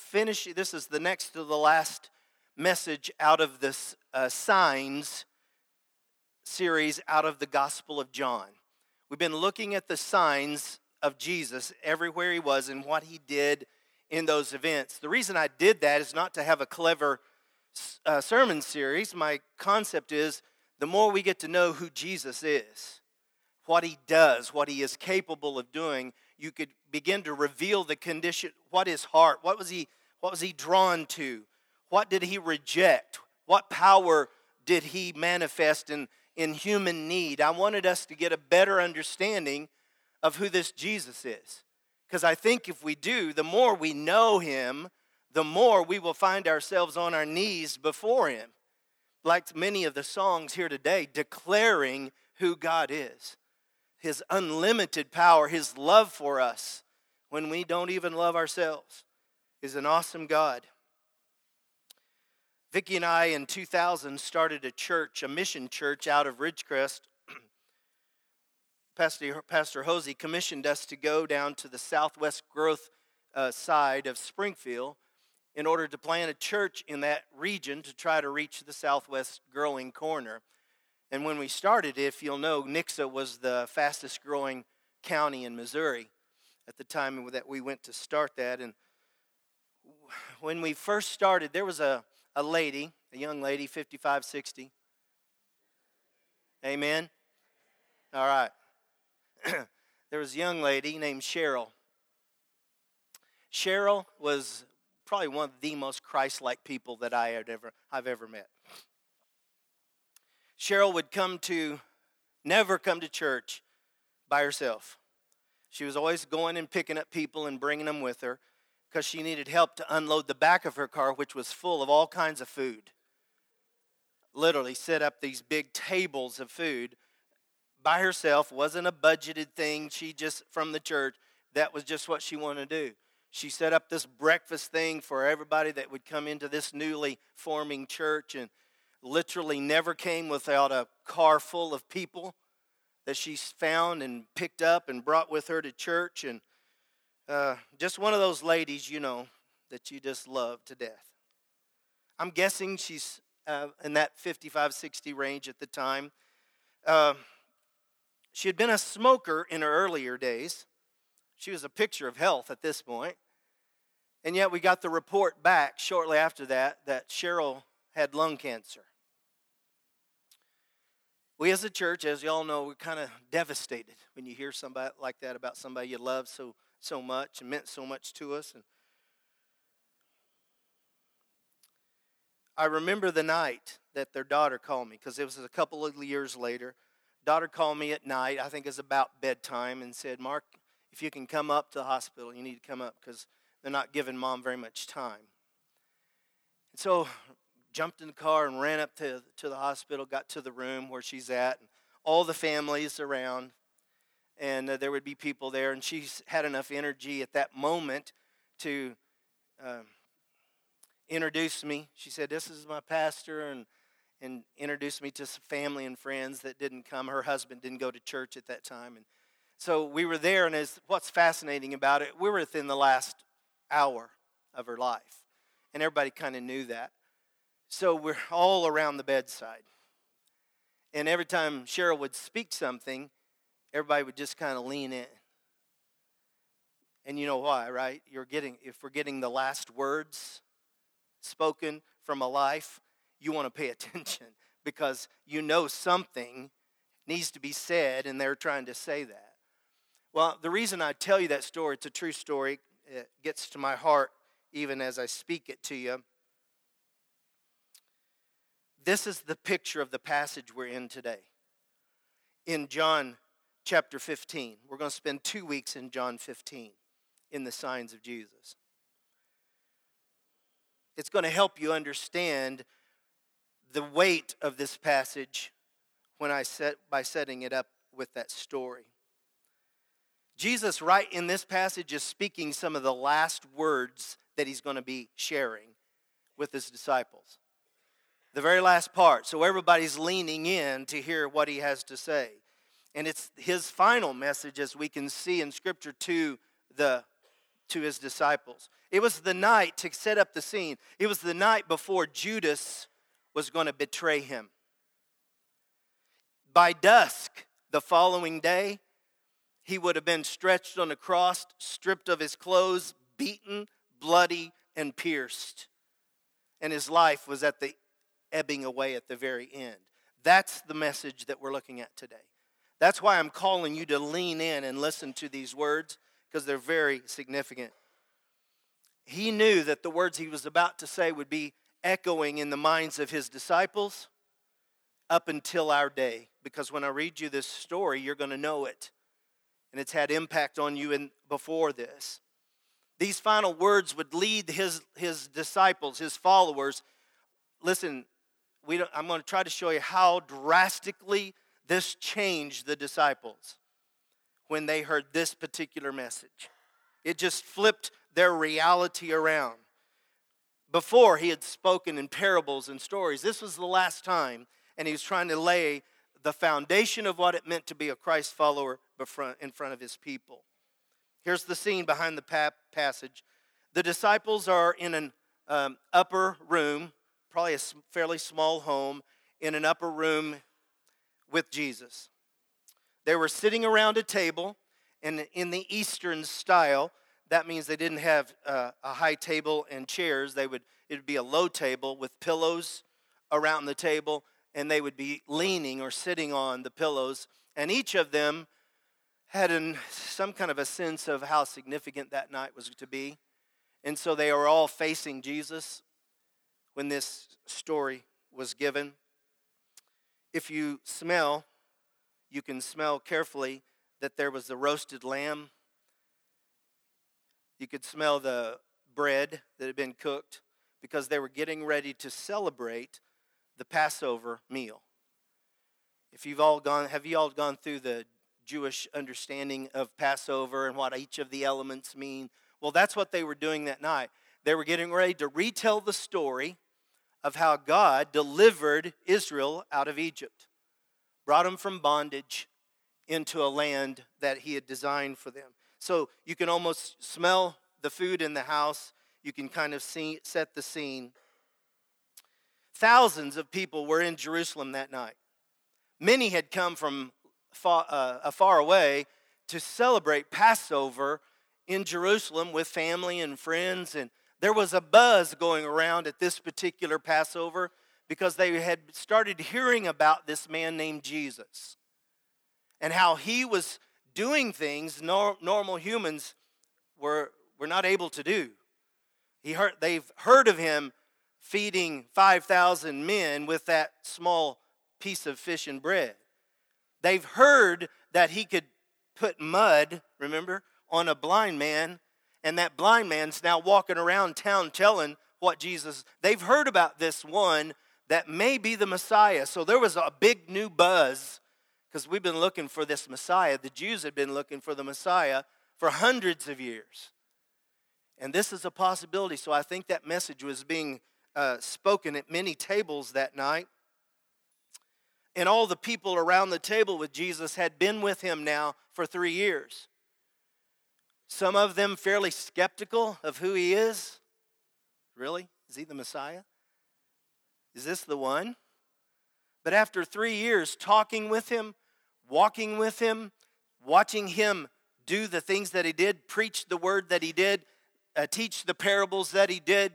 finish. This is the next to the last message out of this uh, signs series out of the Gospel of John. We've been looking at the signs of Jesus everywhere he was and what he did in those events. The reason I did that is not to have a clever uh, sermon series. My concept is the more we get to know who Jesus is, what he does, what he is capable of doing, you could begin to reveal the condition, what his heart, what was he, what was he drawn to? What did he reject? What power did he manifest in, in human need? I wanted us to get a better understanding of who this Jesus is. Because I think if we do, the more we know him, the more we will find ourselves on our knees before him. Like many of the songs here today, declaring who God is his unlimited power, his love for us when we don't even love ourselves is an awesome God. Vicki and I in 2000 started a church, a mission church out of Ridgecrest. Pastor, Pastor Hosey commissioned us to go down to the southwest growth uh, side of Springfield in order to plant a church in that region to try to reach the southwest growing corner. And when we started, if you'll know, Nixa was the fastest growing county in Missouri at the time that we went to start that. And when we first started, there was a, a lady, a young lady, 55, 60. Amen? All right. there was a young lady named Cheryl. Cheryl was probably one of the most Christ-like people that I had ever I've ever met. Cheryl would come to, never come to church by herself. She was always going and picking up people and bringing them with her because she needed help to unload the back of her car, which was full of all kinds of food. Literally, set up these big tables of food by herself. wasn't a budgeted thing. She just from the church. That was just what she wanted to do. She set up this breakfast thing for everybody that would come into this newly forming church, and literally never came without a car full of people that she found and picked up and brought with her to church. And uh, just one of those ladies, you know, that you just love to death. I'm guessing she's uh, in that 55, 60 range at the time. Uh, she had been a smoker in her earlier days. She was a picture of health at this point. And yet we got the report back shortly after that that Cheryl had lung cancer we as a church, as y'all know, we're kind of devastated when you hear somebody like that about somebody you love so so much and meant so much to us. And I remember the night that their daughter called me because it was a couple of years later. Daughter called me at night. I think it was about bedtime and said, "Mark, if you can come up to the hospital, you need to come up because they're not giving mom very much time." And so jumped in the car and ran up to, to the hospital, got to the room where she's at, and all the families around, and uh, there would be people there, and she's had enough energy at that moment to um, introduce me. She said, "This is my pastor," and and introduced me to some family and friends that didn't come. Her husband didn't go to church at that time, and so we were there. And as what's fascinating about it, we were within the last hour of her life, and everybody kind of knew that. So we're all around the bedside. And every time Cheryl would speak something, everybody would just kind of lean in. And you know why, right? You're getting if we're getting the last words spoken from a life, you want to pay attention because you know something needs to be said and they're trying to say that. Well, the reason I tell you that story, it's a true story. It gets to my heart even as I speak it to you this is the picture of the passage we're in today. In John chapter 15, we're going to spend two weeks in John 15 in the signs of Jesus. It's going to help you understand the weight of this passage when I set by setting it up with that story. Jesus, right in this passage, is speaking some of the last words that he's going to be sharing with his disciples the very last part. So everybody's leaning in to hear what he has to say. And it's his final message, as we can see in Scripture, to the to his disciples. It was the night to set up the scene. It was the night before Judas was going to betray him. By dusk the following day, he would have been stretched on a cross, stripped of his clothes, beaten, bloody, and pierced. And his life was at the ebbing away at the very end. That's the message that we're looking at today. That's why I'm calling you to lean in and listen to these words because they're very significant. He knew that the words he was about to say would be echoing in the minds of his disciples up until our day. Because when I read you this story, you're going to know it. And it's had impact on you in, before this. These final words would lead his, his disciples, his followers. Listen, I'm going to try to show you how drastically this changed the disciples when they heard this particular message. It just flipped their reality around. Before, he had spoken in parables and stories. This was the last time, and he was trying to lay the foundation of what it meant to be a Christ follower in front of his people. Here's the scene behind the passage. The disciples are in an um, upper room, probably a fairly small home, in an upper room with Jesus. They were sitting around a table, and in the Eastern style, that means they didn't have uh, a high table and chairs. They would it would be a low table with pillows around the table, and they would be leaning or sitting on the pillows. And each of them had an, some kind of a sense of how significant that night was to be. And so they were all facing Jesus when this story was given. If you smell, you can smell carefully that there was the roasted lamb you could smell the bread that had been cooked because they were getting ready to celebrate the Passover meal. If you've all gone, have you all gone through the Jewish understanding of Passover and what each of the elements mean? Well, that's what they were doing that night. They were getting ready to retell the story of how God delivered Israel out of Egypt, brought them from bondage into a land that He had designed for them. So you can almost smell the food in the house. You can kind of see, set the scene. Thousands of people were in Jerusalem that night. Many had come from far, uh, far away to celebrate Passover in Jerusalem with family and friends. And there was a buzz going around at this particular Passover because they had started hearing about this man named Jesus and how he was doing things nor, normal humans were, were not able to do. He heard, they've heard of him feeding 5,000 men with that small piece of fish and bread. They've heard that he could put mud, remember, on a blind man, and that blind man's now walking around town telling what Jesus. They've heard about this one that may be the Messiah. So there was a big new buzz because we've been looking for this Messiah. The Jews had been looking for the Messiah for hundreds of years. And this is a possibility. So I think that message was being uh, spoken at many tables that night. And all the people around the table with Jesus had been with him now for three years. Some of them fairly skeptical of who he is. Really? Is he the Messiah? Is this the one? But after three years talking with him, walking with him, watching him do the things that he did, preach the word that he did, uh, teach the parables that he did,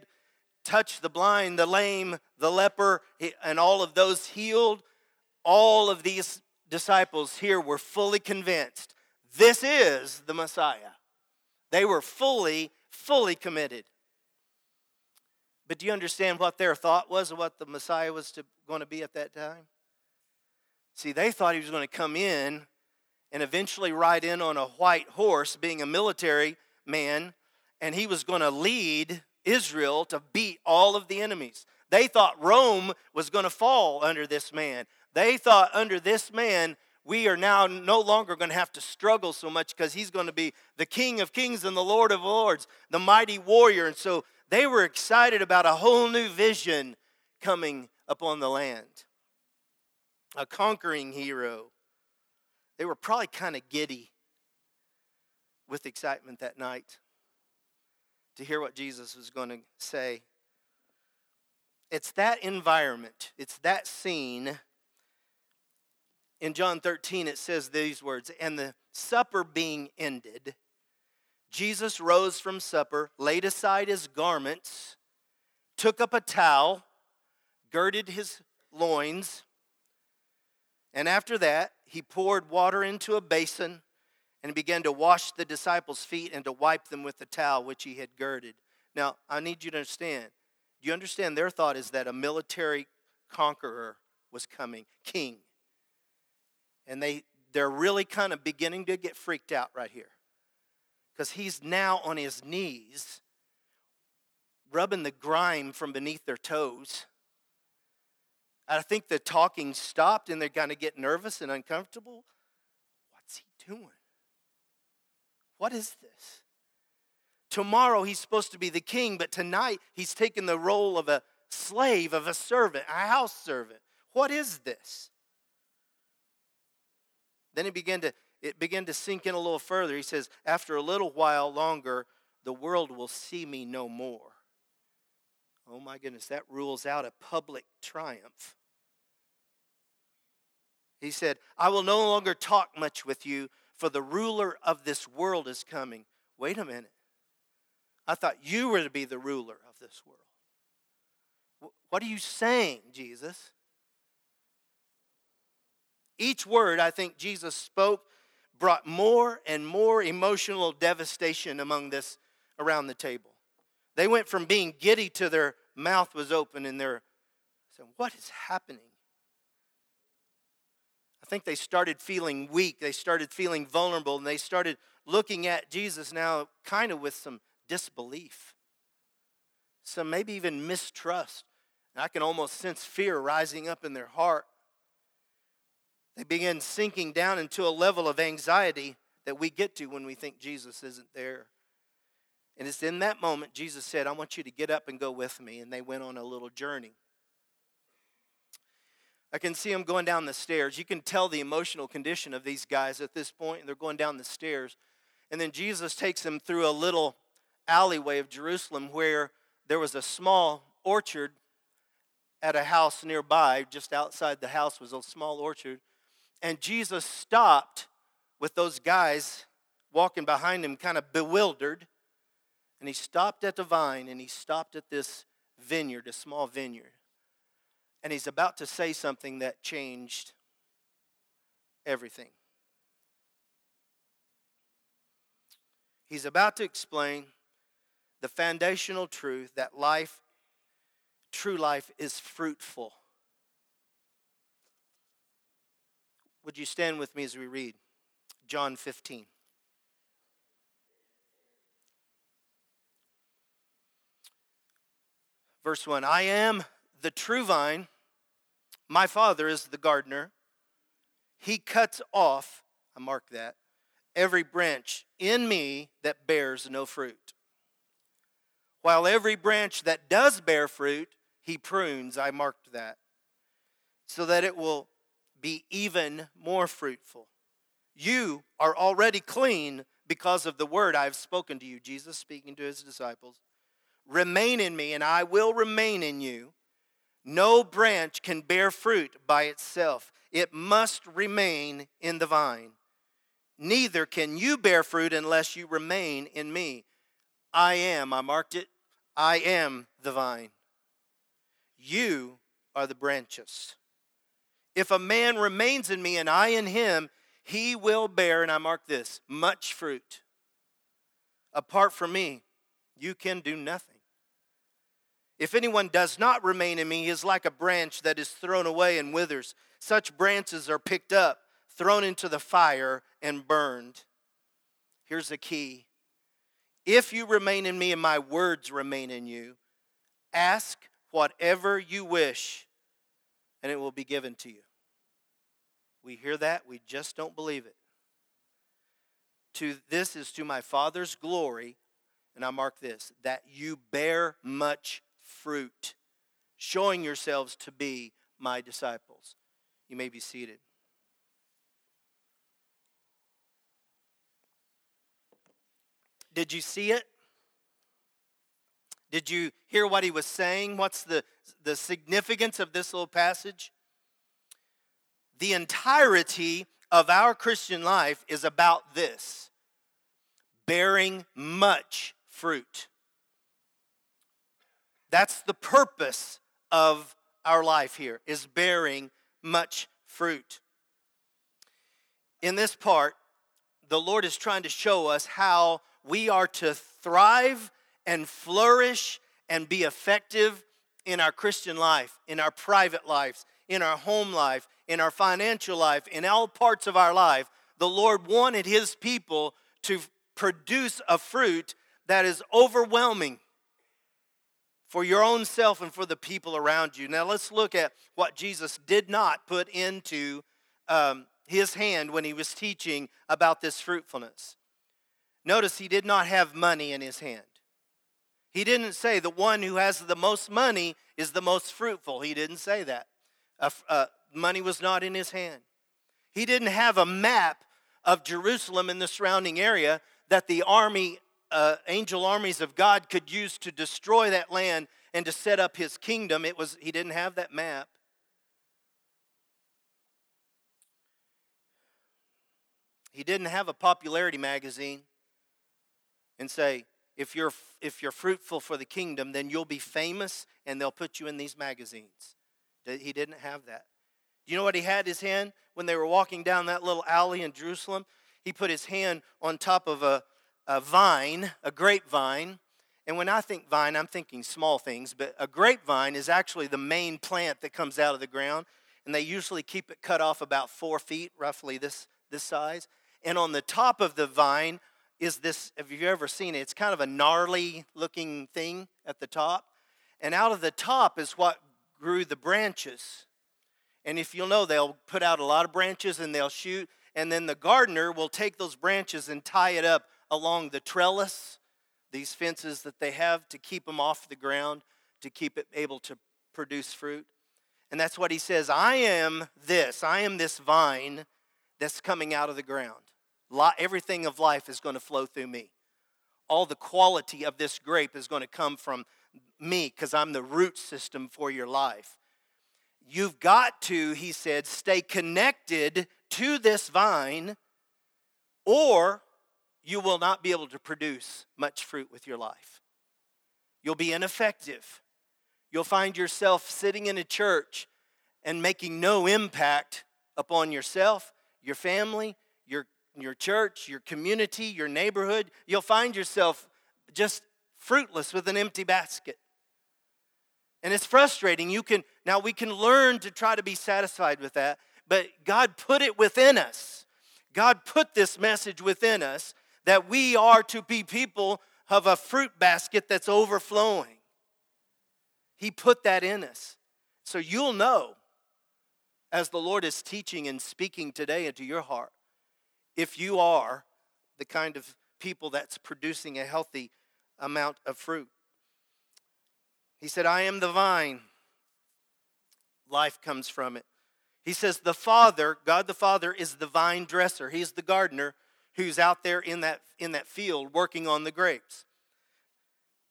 touch the blind, the lame, the leper, and all of those healed, all of these disciples here were fully convinced this is the Messiah. They were fully, fully committed. But do you understand what their thought was of what the Messiah was to, going to be at that time? See, they thought he was going to come in and eventually ride in on a white horse, being a military man, and he was going to lead Israel to beat all of the enemies. They thought Rome was going to fall under this man. They thought under this man, we are now no longer going to have to struggle so much because he's going to be the King of Kings and the Lord of Lords, the mighty warrior. And so they were excited about a whole new vision coming upon the land a conquering hero. They were probably kind of giddy with excitement that night. to hear what Jesus was going to say. It's that environment, it's that scene. In John 13, it says these words And the supper being ended, Jesus rose from supper, laid aside his garments, took up a towel, girded his loins, and after that, he poured water into a basin and began to wash the disciples' feet and to wipe them with the towel which he had girded. Now, I need you to understand. Do you understand? Their thought is that a military conqueror was coming, king. And they, they're really kind of beginning to get freaked out right here. Because he's now on his knees, rubbing the grime from beneath their toes. I think the talking stopped and they're going to get nervous and uncomfortable. What's he doing? What is this? Tomorrow he's supposed to be the king, but tonight he's taking the role of a slave, of a servant, a house servant. What is this? Then it began to it began to sink in a little further. He says, After a little while longer, the world will see me no more. Oh my goodness, that rules out a public triumph. He said, I will no longer talk much with you, for the ruler of this world is coming. Wait a minute. I thought you were to be the ruler of this world. What are you saying, Jesus? Each word I think Jesus spoke brought more and more emotional devastation among this around the table. They went from being giddy to their mouth was open and they're saying, What is happening? I think they started feeling weak. They started feeling vulnerable, and they started looking at Jesus now kind of with some disbelief, some maybe even mistrust. I can almost sense fear rising up in their heart. They begin sinking down into a level of anxiety that we get to when we think Jesus isn't there. And it's in that moment Jesus said, I want you to get up and go with me. And they went on a little journey. I can see them going down the stairs. You can tell the emotional condition of these guys at this point. They're going down the stairs. And then Jesus takes them through a little alleyway of Jerusalem where there was a small orchard at a house nearby. Just outside the house was a small orchard. And Jesus stopped with those guys walking behind him, kind of bewildered. And he stopped at the vine and he stopped at this vineyard, a small vineyard and he's about to say something that changed everything. He's about to explain the foundational truth that life, true life, is fruitful. Would you stand with me as we read John 15? Verse 1 I am the true vine my Father is the gardener. He cuts off, I mark that, every branch in me that bears no fruit. While every branch that does bear fruit, he prunes, I marked that, so that it will be even more fruitful. You are already clean because of the word I have spoken to you, Jesus speaking to his disciples. Remain in me, and I will remain in you. No branch can bear fruit by itself, it must remain in the vine. Neither can you bear fruit unless you remain in me. I am, I marked it, I am the vine. You are the branches. If a man remains in me and I in him, he will bear, and I mark this, much fruit. Apart from me, you can do nothing. If anyone does not remain in me, he is like a branch that is thrown away and withers. Such branches are picked up, thrown into the fire, and burned. Here's the key If you remain in me and my words remain in you, ask whatever you wish, and it will be given to you. We hear that, we just don't believe it. To this is to my Father's glory, and I mark this, that you bear much fruit, showing yourselves to be my disciples. You may be seated. Did you see it? Did you hear what he was saying? What's the, the significance of this little passage? The entirety of our Christian life is about this bearing much fruit. That's the purpose of our life here is bearing much fruit. In this part, the Lord is trying to show us how we are to thrive and flourish and be effective in our Christian life, in our private lives, in our home life, in our financial life, in all parts of our life. The Lord wanted His people to produce a fruit that is overwhelming for your own self and for the people around you. Now, let's look at what Jesus did not put into um, his hand when he was teaching about this fruitfulness. Notice he did not have money in his hand. He didn't say the one who has the most money is the most fruitful. He didn't say that. Uh, uh, money was not in his hand. He didn't have a map of Jerusalem and the surrounding area that the army uh, angel armies of God could use to destroy that land and to set up his kingdom. It was he didn't have that map. He didn't have a popularity magazine and say, if you're, if you're fruitful for the kingdom, then you'll be famous and they'll put you in these magazines. He didn't have that. You know what he had his hand when they were walking down that little alley in Jerusalem? He put his hand on top of a, a vine, a grapevine. And when I think vine, I'm thinking small things, but a grapevine is actually the main plant that comes out of the ground. And they usually keep it cut off about four feet, roughly this, this size. And on the top of the vine is this, have you've ever seen it? It's kind of a gnarly looking thing at the top. And out of the top is what grew the branches. And if you'll know, they'll put out a lot of branches and they'll shoot. And then the gardener will take those branches and tie it up along the trellis, these fences that they have to keep them off the ground, to keep it able to produce fruit. And that's what he says I am this, I am this vine that's coming out of the ground. Everything of life is going to flow through me. All the quality of this grape is going to come from me because I'm the root system for your life. You've got to, he said, stay connected to this vine, or you will not be able to produce much fruit with your life. You'll be ineffective. You'll find yourself sitting in a church and making no impact upon yourself, your family, your, your church, your community, your neighborhood. You'll find yourself just fruitless with an empty basket. And it's frustrating. You can now we can learn to try to be satisfied with that, but God put it within us. God put this message within us that we are to be people of a fruit basket that's overflowing. He put that in us. So you'll know as the Lord is teaching and speaking today into your heart if you are the kind of people that's producing a healthy amount of fruit. He said, I am the vine. Life comes from it. He says, The Father, God the Father, is the vine dresser. He's the gardener who's out there in that, in that field working on the grapes.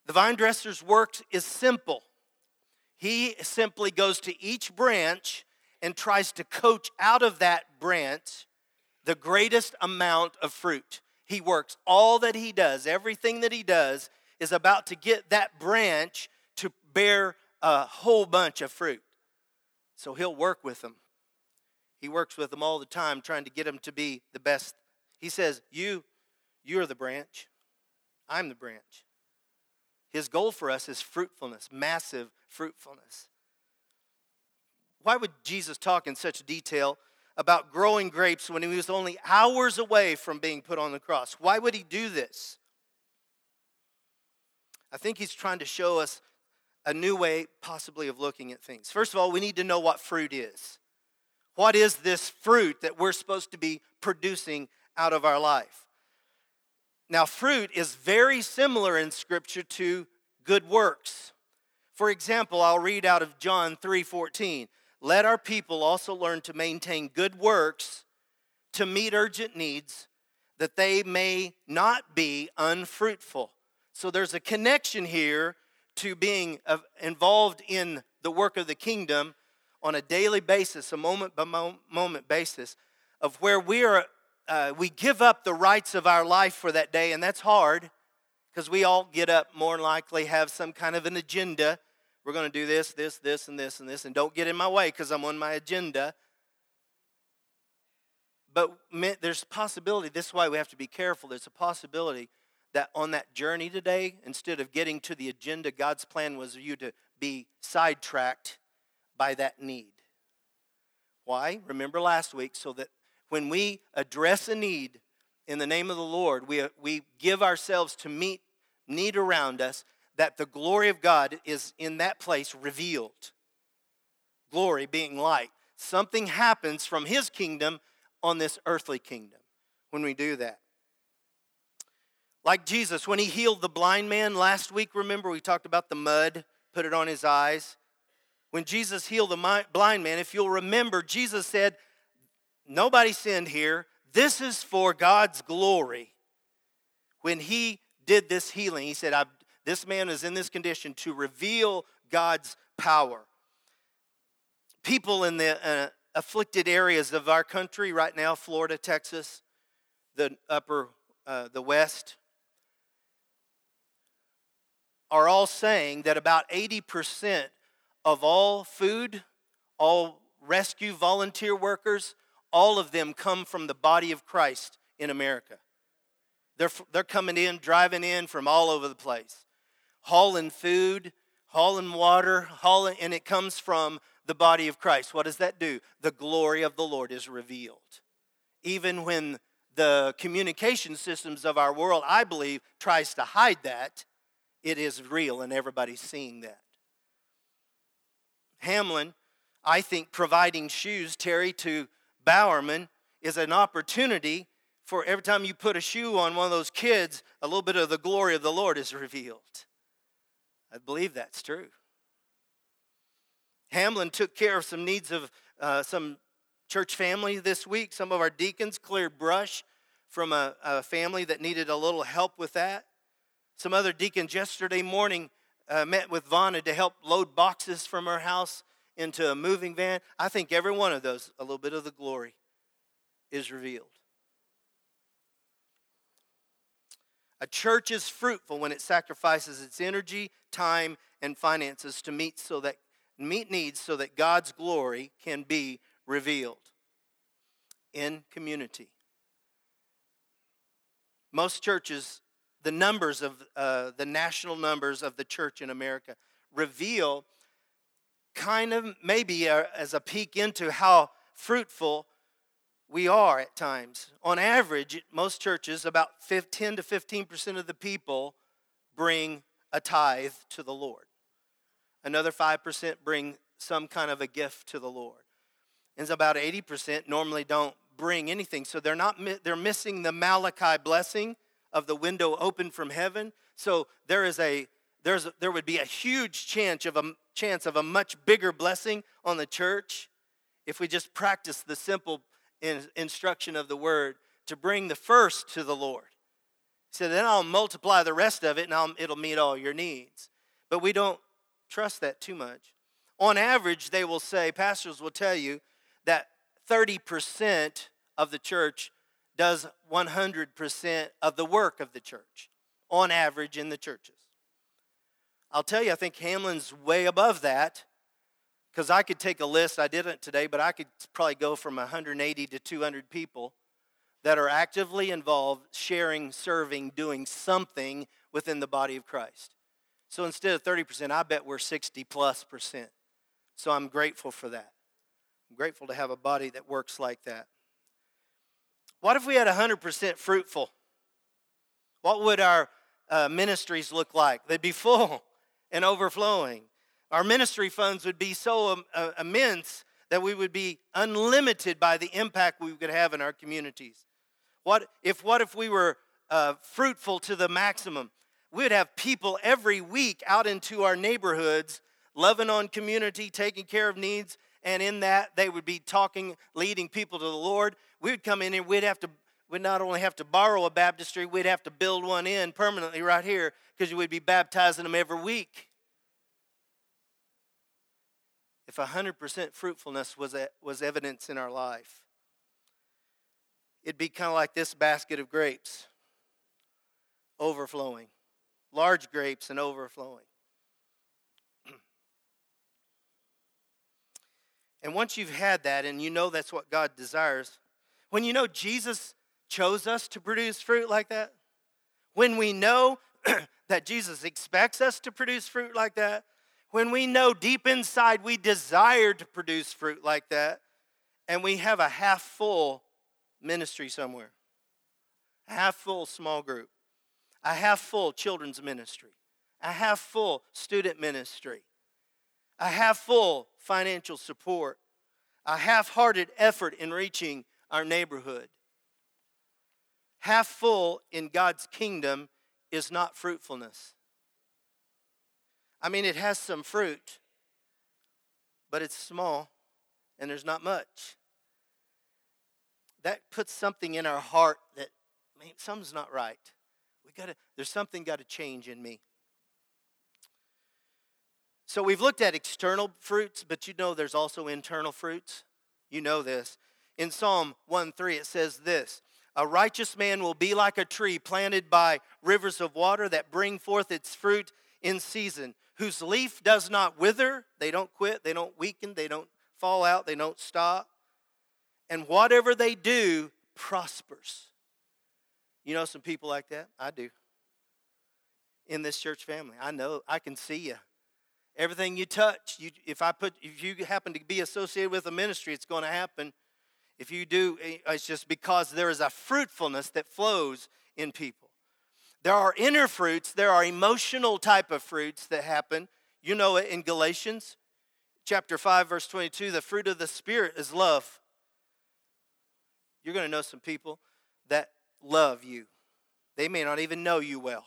The vine dresser's work is simple. He simply goes to each branch and tries to coach out of that branch the greatest amount of fruit. He works all that he does, everything that he does is about to get that branch to bear a whole bunch of fruit. So he'll work with them. He works with them all the time, trying to get them to be the best he says, You, you're the branch. I'm the branch. His goal for us is fruitfulness, massive fruitfulness. Why would Jesus talk in such detail about growing grapes when he was only hours away from being put on the cross? Why would he do this? I think he's trying to show us a new way, possibly, of looking at things. First of all, we need to know what fruit is. What is this fruit that we're supposed to be producing out of our life. Now, fruit is very similar in Scripture to good works. For example, I'll read out of John 3:14. Let our people also learn to maintain good works to meet urgent needs, that they may not be unfruitful. So there's a connection here to being uh, involved in the work of the kingdom on a daily basis, a moment by moment basis, of where we are, uh, we give up the rights of our life for that day, and that's hard because we all get up more likely have some kind of an agenda. We're going to do this, this, this, and this, and this, and don't get in my way because I'm on my agenda. But there's possibility, this is why we have to be careful. There's a possibility that on that journey today, instead of getting to the agenda, God's plan was for you to be sidetracked by that need. Why? Remember last week, so that when we address a need in the name of the Lord, we, we give ourselves to meet need around us, that the glory of God is in that place revealed. Glory being light. Something happens from His kingdom on this earthly kingdom when we do that. Like Jesus, when he healed the blind man last week, remember we talked about the mud, put it on his eyes. When Jesus healed the blind man, if you'll remember, Jesus said, Nobody sinned here. This is for God's glory. When he did this healing, he said, This man is in this condition to reveal God's power. People in the uh, afflicted areas of our country right now, Florida, Texas, the upper, uh, the west, are all saying that about 80% of all food, all rescue volunteer workers, all of them come from the body of Christ in America. They're, they're coming in, driving in from all over the place, hauling food, hauling water, hauling, and it comes from the body of Christ. What does that do? The glory of the Lord is revealed. Even when the communication systems of our world, I believe, tries to hide that, it is real and everybody's seeing that. Hamlin, I think providing shoes, Terry, to Bowerman is an opportunity for every time you put a shoe on one of those kids, a little bit of the glory of the Lord is revealed. I believe that's true. Hamlin took care of some needs of uh, some church family this week. Some of our deacons cleared brush from a, a family that needed a little help with that. Some other deacons yesterday morning uh, met with Vonna to help load boxes from her house into a moving van. I think every one of those, a little bit of the glory is revealed. A church is fruitful when it sacrifices its energy, time, and finances to meet so that meet needs so that God's glory can be revealed in community. Most churches the numbers of uh, the national numbers of the church in America reveal kind of maybe a, as a peek into how fruitful we are at times. On average, most churches, about 10 to 15% of the people bring a tithe to the Lord. Another 5% bring some kind of a gift to the Lord. And about 80% normally don't bring anything. So they're not they're missing the Malachi blessing of the window open from heaven. So there is a there's there would be a huge chance of a chance of a much bigger blessing on the church if we just practice the simple in, instruction of the word to bring the first to the Lord. So then I'll multiply the rest of it and I'll, it'll meet all your needs. But we don't trust that too much. On average, they will say, pastors will tell you that 30% of the church does 100% of the work of the church on average in the churches. I'll tell you, I think Hamlin's way above that because I could take a list, I didn't today, but I could probably go from 180 to 200 people that are actively involved, sharing, serving, doing something within the body of Christ. So instead of 30%, I bet we're 60 plus percent. So I'm grateful for that. I'm grateful to have a body that works like that. What if we had 100% fruitful? What would our uh, ministries look like? They'd be full and overflowing. Our ministry funds would be so um, uh, immense that we would be unlimited by the impact we could have in our communities. What if, what if we were uh, fruitful to the maximum? We would have people every week out into our neighborhoods, loving on community, taking care of needs, and in that they would be talking, leading people to the Lord. We would come in and we'd have to, we'd not only have to borrow a baptistry, we'd have to build one in permanently right here because we'd be baptizing them every week. if 100% fruitfulness was, a, was evidence in our life. It'd be kind of like this basket of grapes overflowing, large grapes and overflowing. And once you've had that and you know that's what God desires, when you know Jesus chose us to produce fruit like that, when we know that Jesus expects us to produce fruit like that, when we know deep inside we desire to produce fruit like that, and we have a half full ministry somewhere, a half full small group, a half full children's ministry, a half full student ministry, a half full financial support, a half hearted effort in reaching our neighborhood. Half full in God's kingdom is not fruitfulness. I mean, it has some fruit, but it's small and there's not much. That puts something in our heart that man, something's not right. We gotta, there's something got to change in me. So we've looked at external fruits, but you know there's also internal fruits. You know this. In Psalm 1 3, it says this A righteous man will be like a tree planted by rivers of water that bring forth its fruit in season, whose leaf does not wither. They don't quit, they don't weaken, they don't fall out, they don't stop. And whatever they do prospers. You know some people like that? I do. In this church family. I know, I can see you. Everything you touch, you, if I put, if you happen to be associated with a ministry, it's going to happen. If you do, eh, it's just because there is a fruitfulness that flows in people. There are inner fruits, there are emotional type of fruits that happen. You know it in Galatians chapter 5 verse 22, the fruit of the spirit is love. You're going to know some people that love you. They may not even know you well,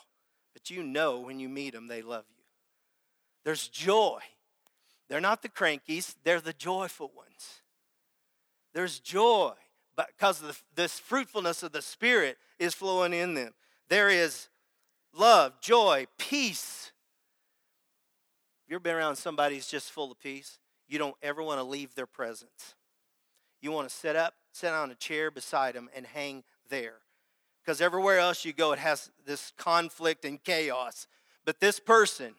but you know when you meet them they love you. There's joy. They're not the crankies, they're the joyful ones. There's joy because the, this fruitfulness of the Spirit is flowing in them. There is love, joy, peace. If you've been around somebody who's just full of peace, you don't ever want to leave their presence. You want to sit up, sit on a chair beside them, and hang there. Because everywhere else you go, it has this conflict and chaos. But this person,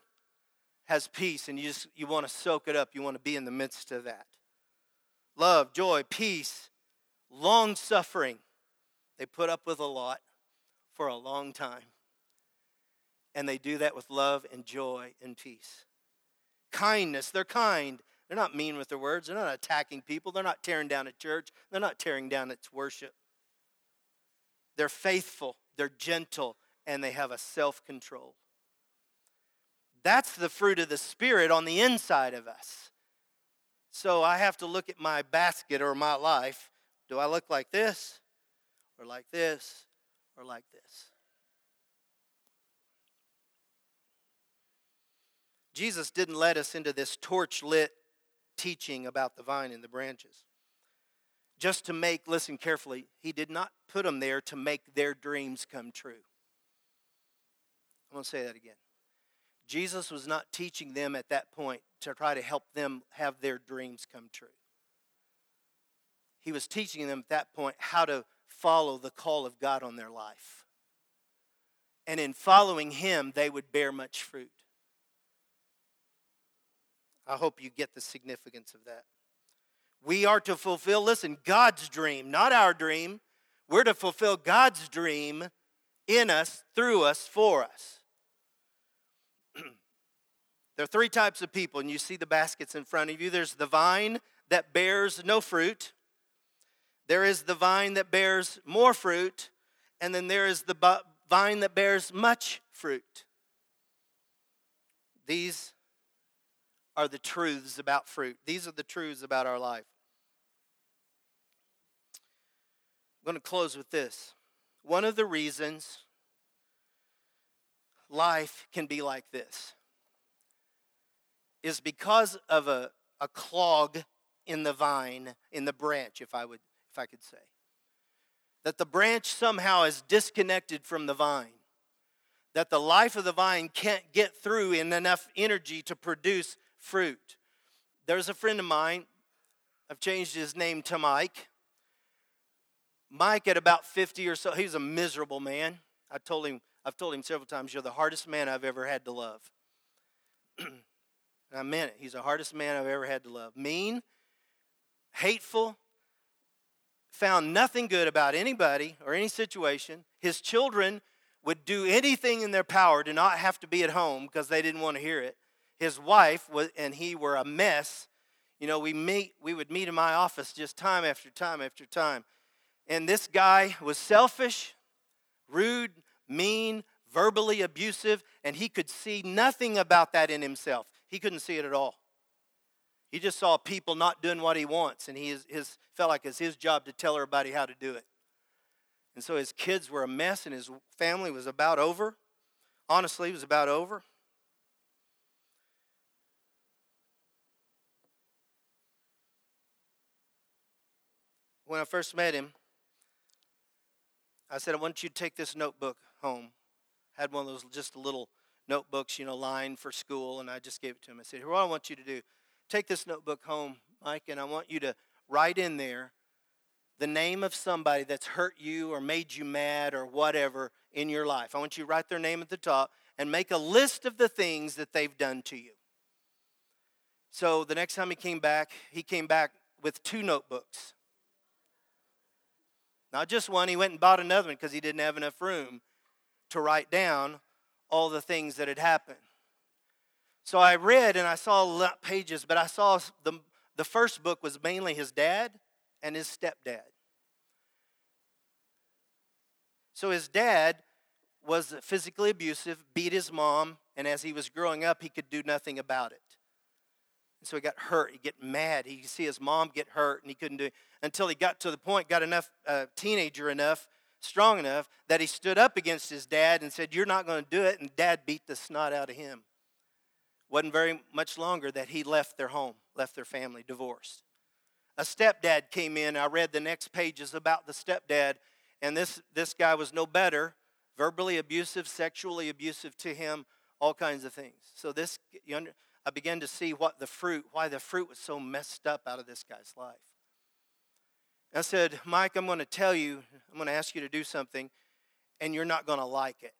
has peace and you just you want to soak it up you want to be in the midst of that love joy peace long suffering. They put up with a lot for a long time. And they do that with love and joy and peace. Kindness they're kind. They're not mean with their words. They're not attacking people. They're not tearing down a church. They're not tearing down its worship. They're faithful. They're gentle. And they have a self-control. That's the fruit of the Spirit on the inside of us. So I have to look at my basket or my life. Do I look like this, or like this, or like this? Jesus didn't let us into this torch lit teaching about the vine and the branches. Just to make, listen carefully, he did not put them there to make their dreams come true. I'm going to say that again. Jesus was not teaching them at that point to try to help them have their dreams come true. He was teaching them at that point how to follow the call of God on their life. And in following Him, they would bear much fruit. I hope you get the significance of that. We are to fulfill, listen, God's dream, not our dream. We're to fulfill God's dream in us, through us, for us. There are three types of people, and you see the baskets in front of you. There's the vine that bears no fruit, there is the vine that bears more fruit, and then there is the vine that bears much fruit. These are the truths about fruit. These are the truths about our life. I'm going to close with this. One of the reasons life can be like this is because of a, a clog in the vine, in the branch, if I would if I could say. That the branch somehow is disconnected from the vine. That the life of the vine can't get through in enough energy to produce fruit. there's a friend of mine. I've changed his name to Mike. Mike, at about 50 or so, he was a miserable man. I told him, I've told him several times, you're the hardest man I've ever had to love. and I meant it. He's the hardest man I've ever had to love. Mean, hateful, found nothing good about anybody or any situation. His children would do anything in their power to not have to be at home because they didn't want to hear it. His wife was, and he were a mess. You know, we meet, we would meet in my office just time after time after time. And this guy was selfish, rude, mean, verbally abusive, and he could see nothing about that in himself. He couldn't see it at all. He just saw people not doing what he wants, and he is, his, felt like it's his job to tell everybody how to do it. And so his kids were a mess, and his family was about over. Honestly, it was about over. When I first met him, I said, I want you to take this notebook home. Had one of those just a little notebooks, you know, lined for school, and I just gave it to him. I said, Here, what I want you to do take this notebook home, Mike, and I want you to write in there the name of somebody that's hurt you or made you mad or whatever in your life. I want you to write their name at the top and make a list of the things that they've done to you. So the next time he came back, he came back with two notebooks. Not just one, he went and bought another one because he didn't have enough room to write down all the things that had happened. So I read and I saw pages, but I saw the, the first book was mainly his dad and his stepdad. So his dad was physically abusive, beat his mom, and as he was growing up, he could do nothing about it. So he got hurt. He'd get mad. He'd see his mom get hurt, and he couldn't do it until he got to the point, got enough, uh, teenager enough, strong enough, that he stood up against his dad and said, You're not going to do it. And dad beat the snot out of him wasn't very much longer that he left their home, left their family, divorced. A stepdad came in. I read the next pages about the stepdad, and this, this guy was no better verbally abusive, sexually abusive to him, all kinds of things. So, this, under, I began to see what the fruit, why the fruit was so messed up out of this guy's life. I said, Mike, I'm going to tell you, I'm going to ask you to do something, and you're not going to like it.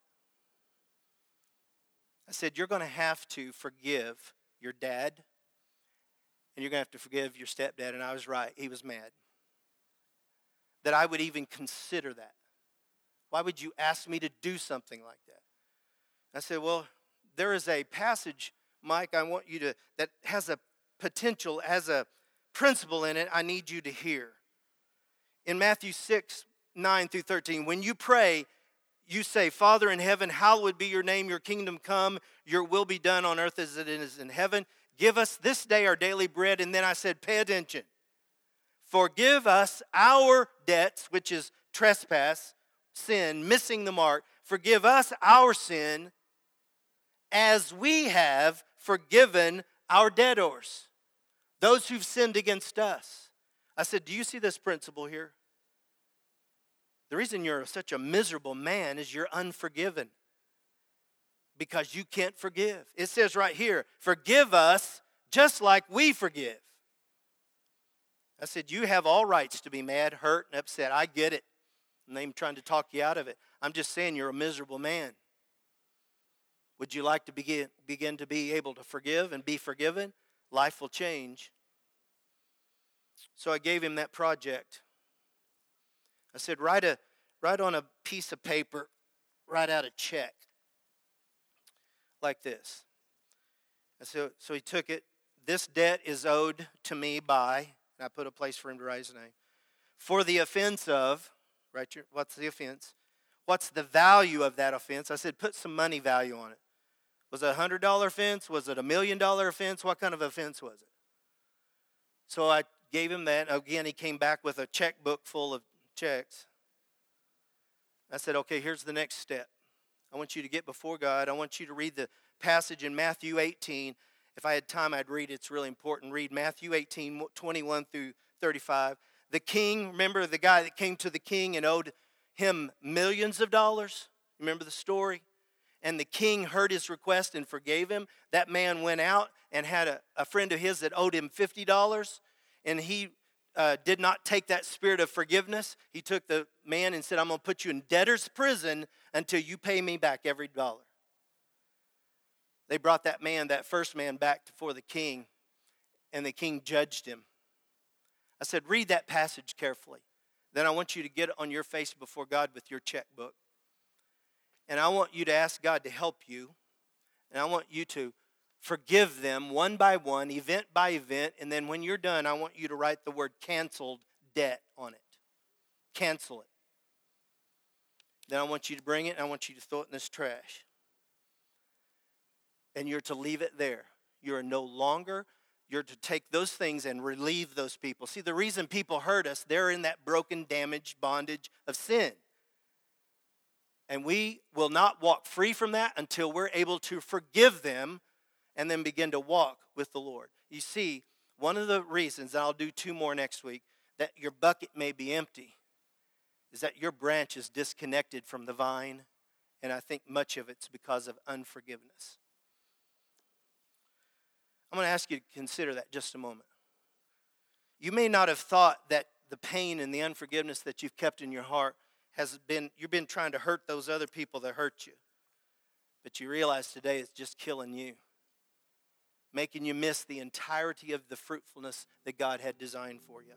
I said, You're going to have to forgive your dad, and you're going to have to forgive your stepdad. And I was right. He was mad. That I would even consider that. Why would you ask me to do something like that? I said, Well, there is a passage, Mike, I want you to, that has a potential, has a principle in it, I need you to hear. In Matthew 6, 9 through 13, when you pray, you say, Father in heaven, hallowed be your name, your kingdom come, your will be done on earth as it is in heaven. Give us this day our daily bread. And then I said, Pay attention. Forgive us our debts, which is trespass, sin, missing the mark. Forgive us our sin as we have forgiven our debtors, those who've sinned against us. I said, Do you see this principle here? The reason you're such a miserable man is you're unforgiven because you can't forgive. It says right here, forgive us just like we forgive. I said, You have all rights to be mad, hurt, and upset. I get it. I'm not even trying to talk you out of it. I'm just saying you're a miserable man. Would you like to begin, begin to be able to forgive and be forgiven? Life will change. So I gave him that project. I said, write, a, write on a piece of paper, write out a check like this. And so, so he took it. This debt is owed to me by, and I put a place for him to write his name, for the offense of, right? Your, what's the offense? What's the value of that offense? I said, put some money value on it. Was it a $100 offense? Was it a million dollar offense? What kind of offense was it? So I gave him that. Again, he came back with a checkbook full of checks. I said, okay, here's the next step. I want you to get before God. I want you to read the passage in Matthew 18. If I had time, I'd read it. It's really important. Read Matthew 18, 21 through 35. The king, remember the guy that came to the king and owed him millions of dollars? Remember the story? and the king heard his request and forgave him. That man went out and had a, a friend of his that owed him $50, and he uh, did not take that spirit of forgiveness. He took the man and said, I'm going to put you in debtor's prison until you pay me back every dollar. They brought that man, that first man, back before the king, and the king judged him. I said, Read that passage carefully. Then I want you to get on your face before God with your checkbook. And I want you to ask God to help you. And I want you to forgive them one by one, event by event. And then when you're done, I want you to write the word canceled debt on it. Cancel it. Then I want you to bring it and I want you to throw it in this trash. And you're to leave it there. You're no longer, you're to take those things and relieve those people. See, the reason people hurt us, they're in that broken, damaged bondage of sin. And we will not walk free from that until we're able to forgive them and then begin to walk with the Lord. You see, one of the reasons, and I'll do two more next week, that your bucket may be empty is that your branch is disconnected from the vine, and I think much of it's because of unforgiveness. I'm going to ask you to consider that just a moment. You may not have thought that the pain and the unforgiveness that you've kept in your heart has been, you've been trying to hurt those other people that hurt you. But you realize today it's just killing you, making you miss the entirety of the fruitfulness that God had designed for you.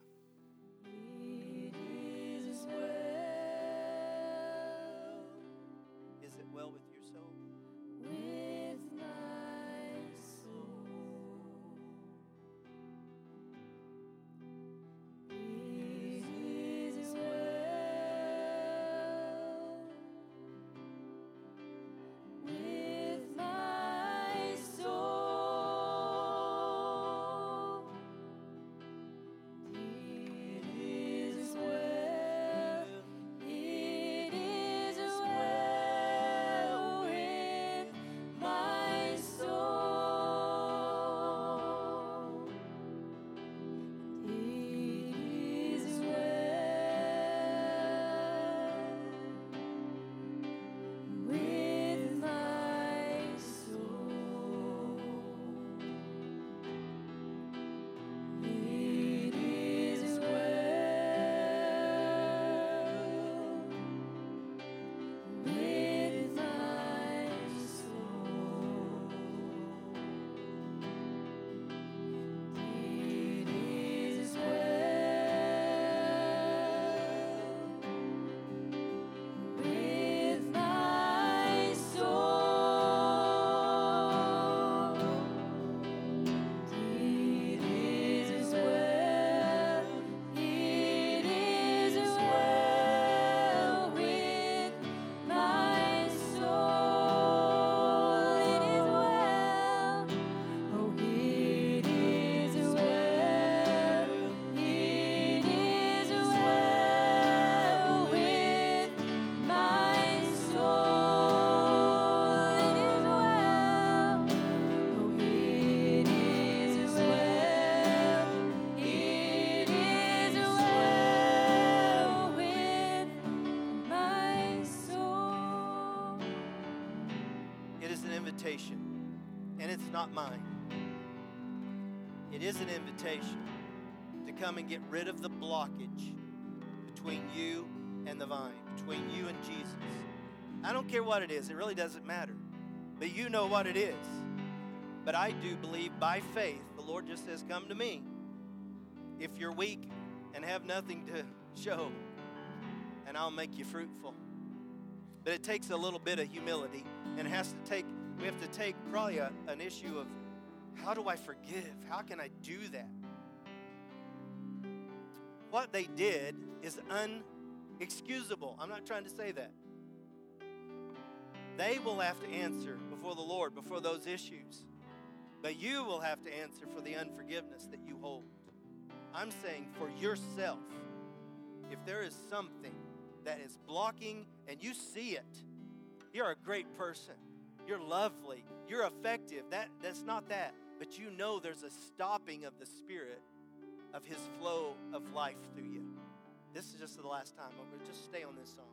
Invitation, and it's not mine. It is an invitation to come and get rid of the blockage between you and the vine, between you and Jesus. I don't care what it is, it really doesn't matter. But you know what it is. But I do believe by faith, the Lord just says, Come to me. If you're weak and have nothing to show, and I'll make you fruitful. But it takes a little bit of humility and has to take we have to take probably a, an issue of how do I forgive? How can I do that? What they did is unexcusable. I'm not trying to say that. They will have to answer before the Lord, before those issues. But you will have to answer for the unforgiveness that you hold. I'm saying for yourself, if there is something that is blocking and you see it, you're a great person. You're lovely. You're effective. That, that's not that. But you know there's a stopping of the Spirit of His flow of life through you. This is just the last time. To just stay on this song.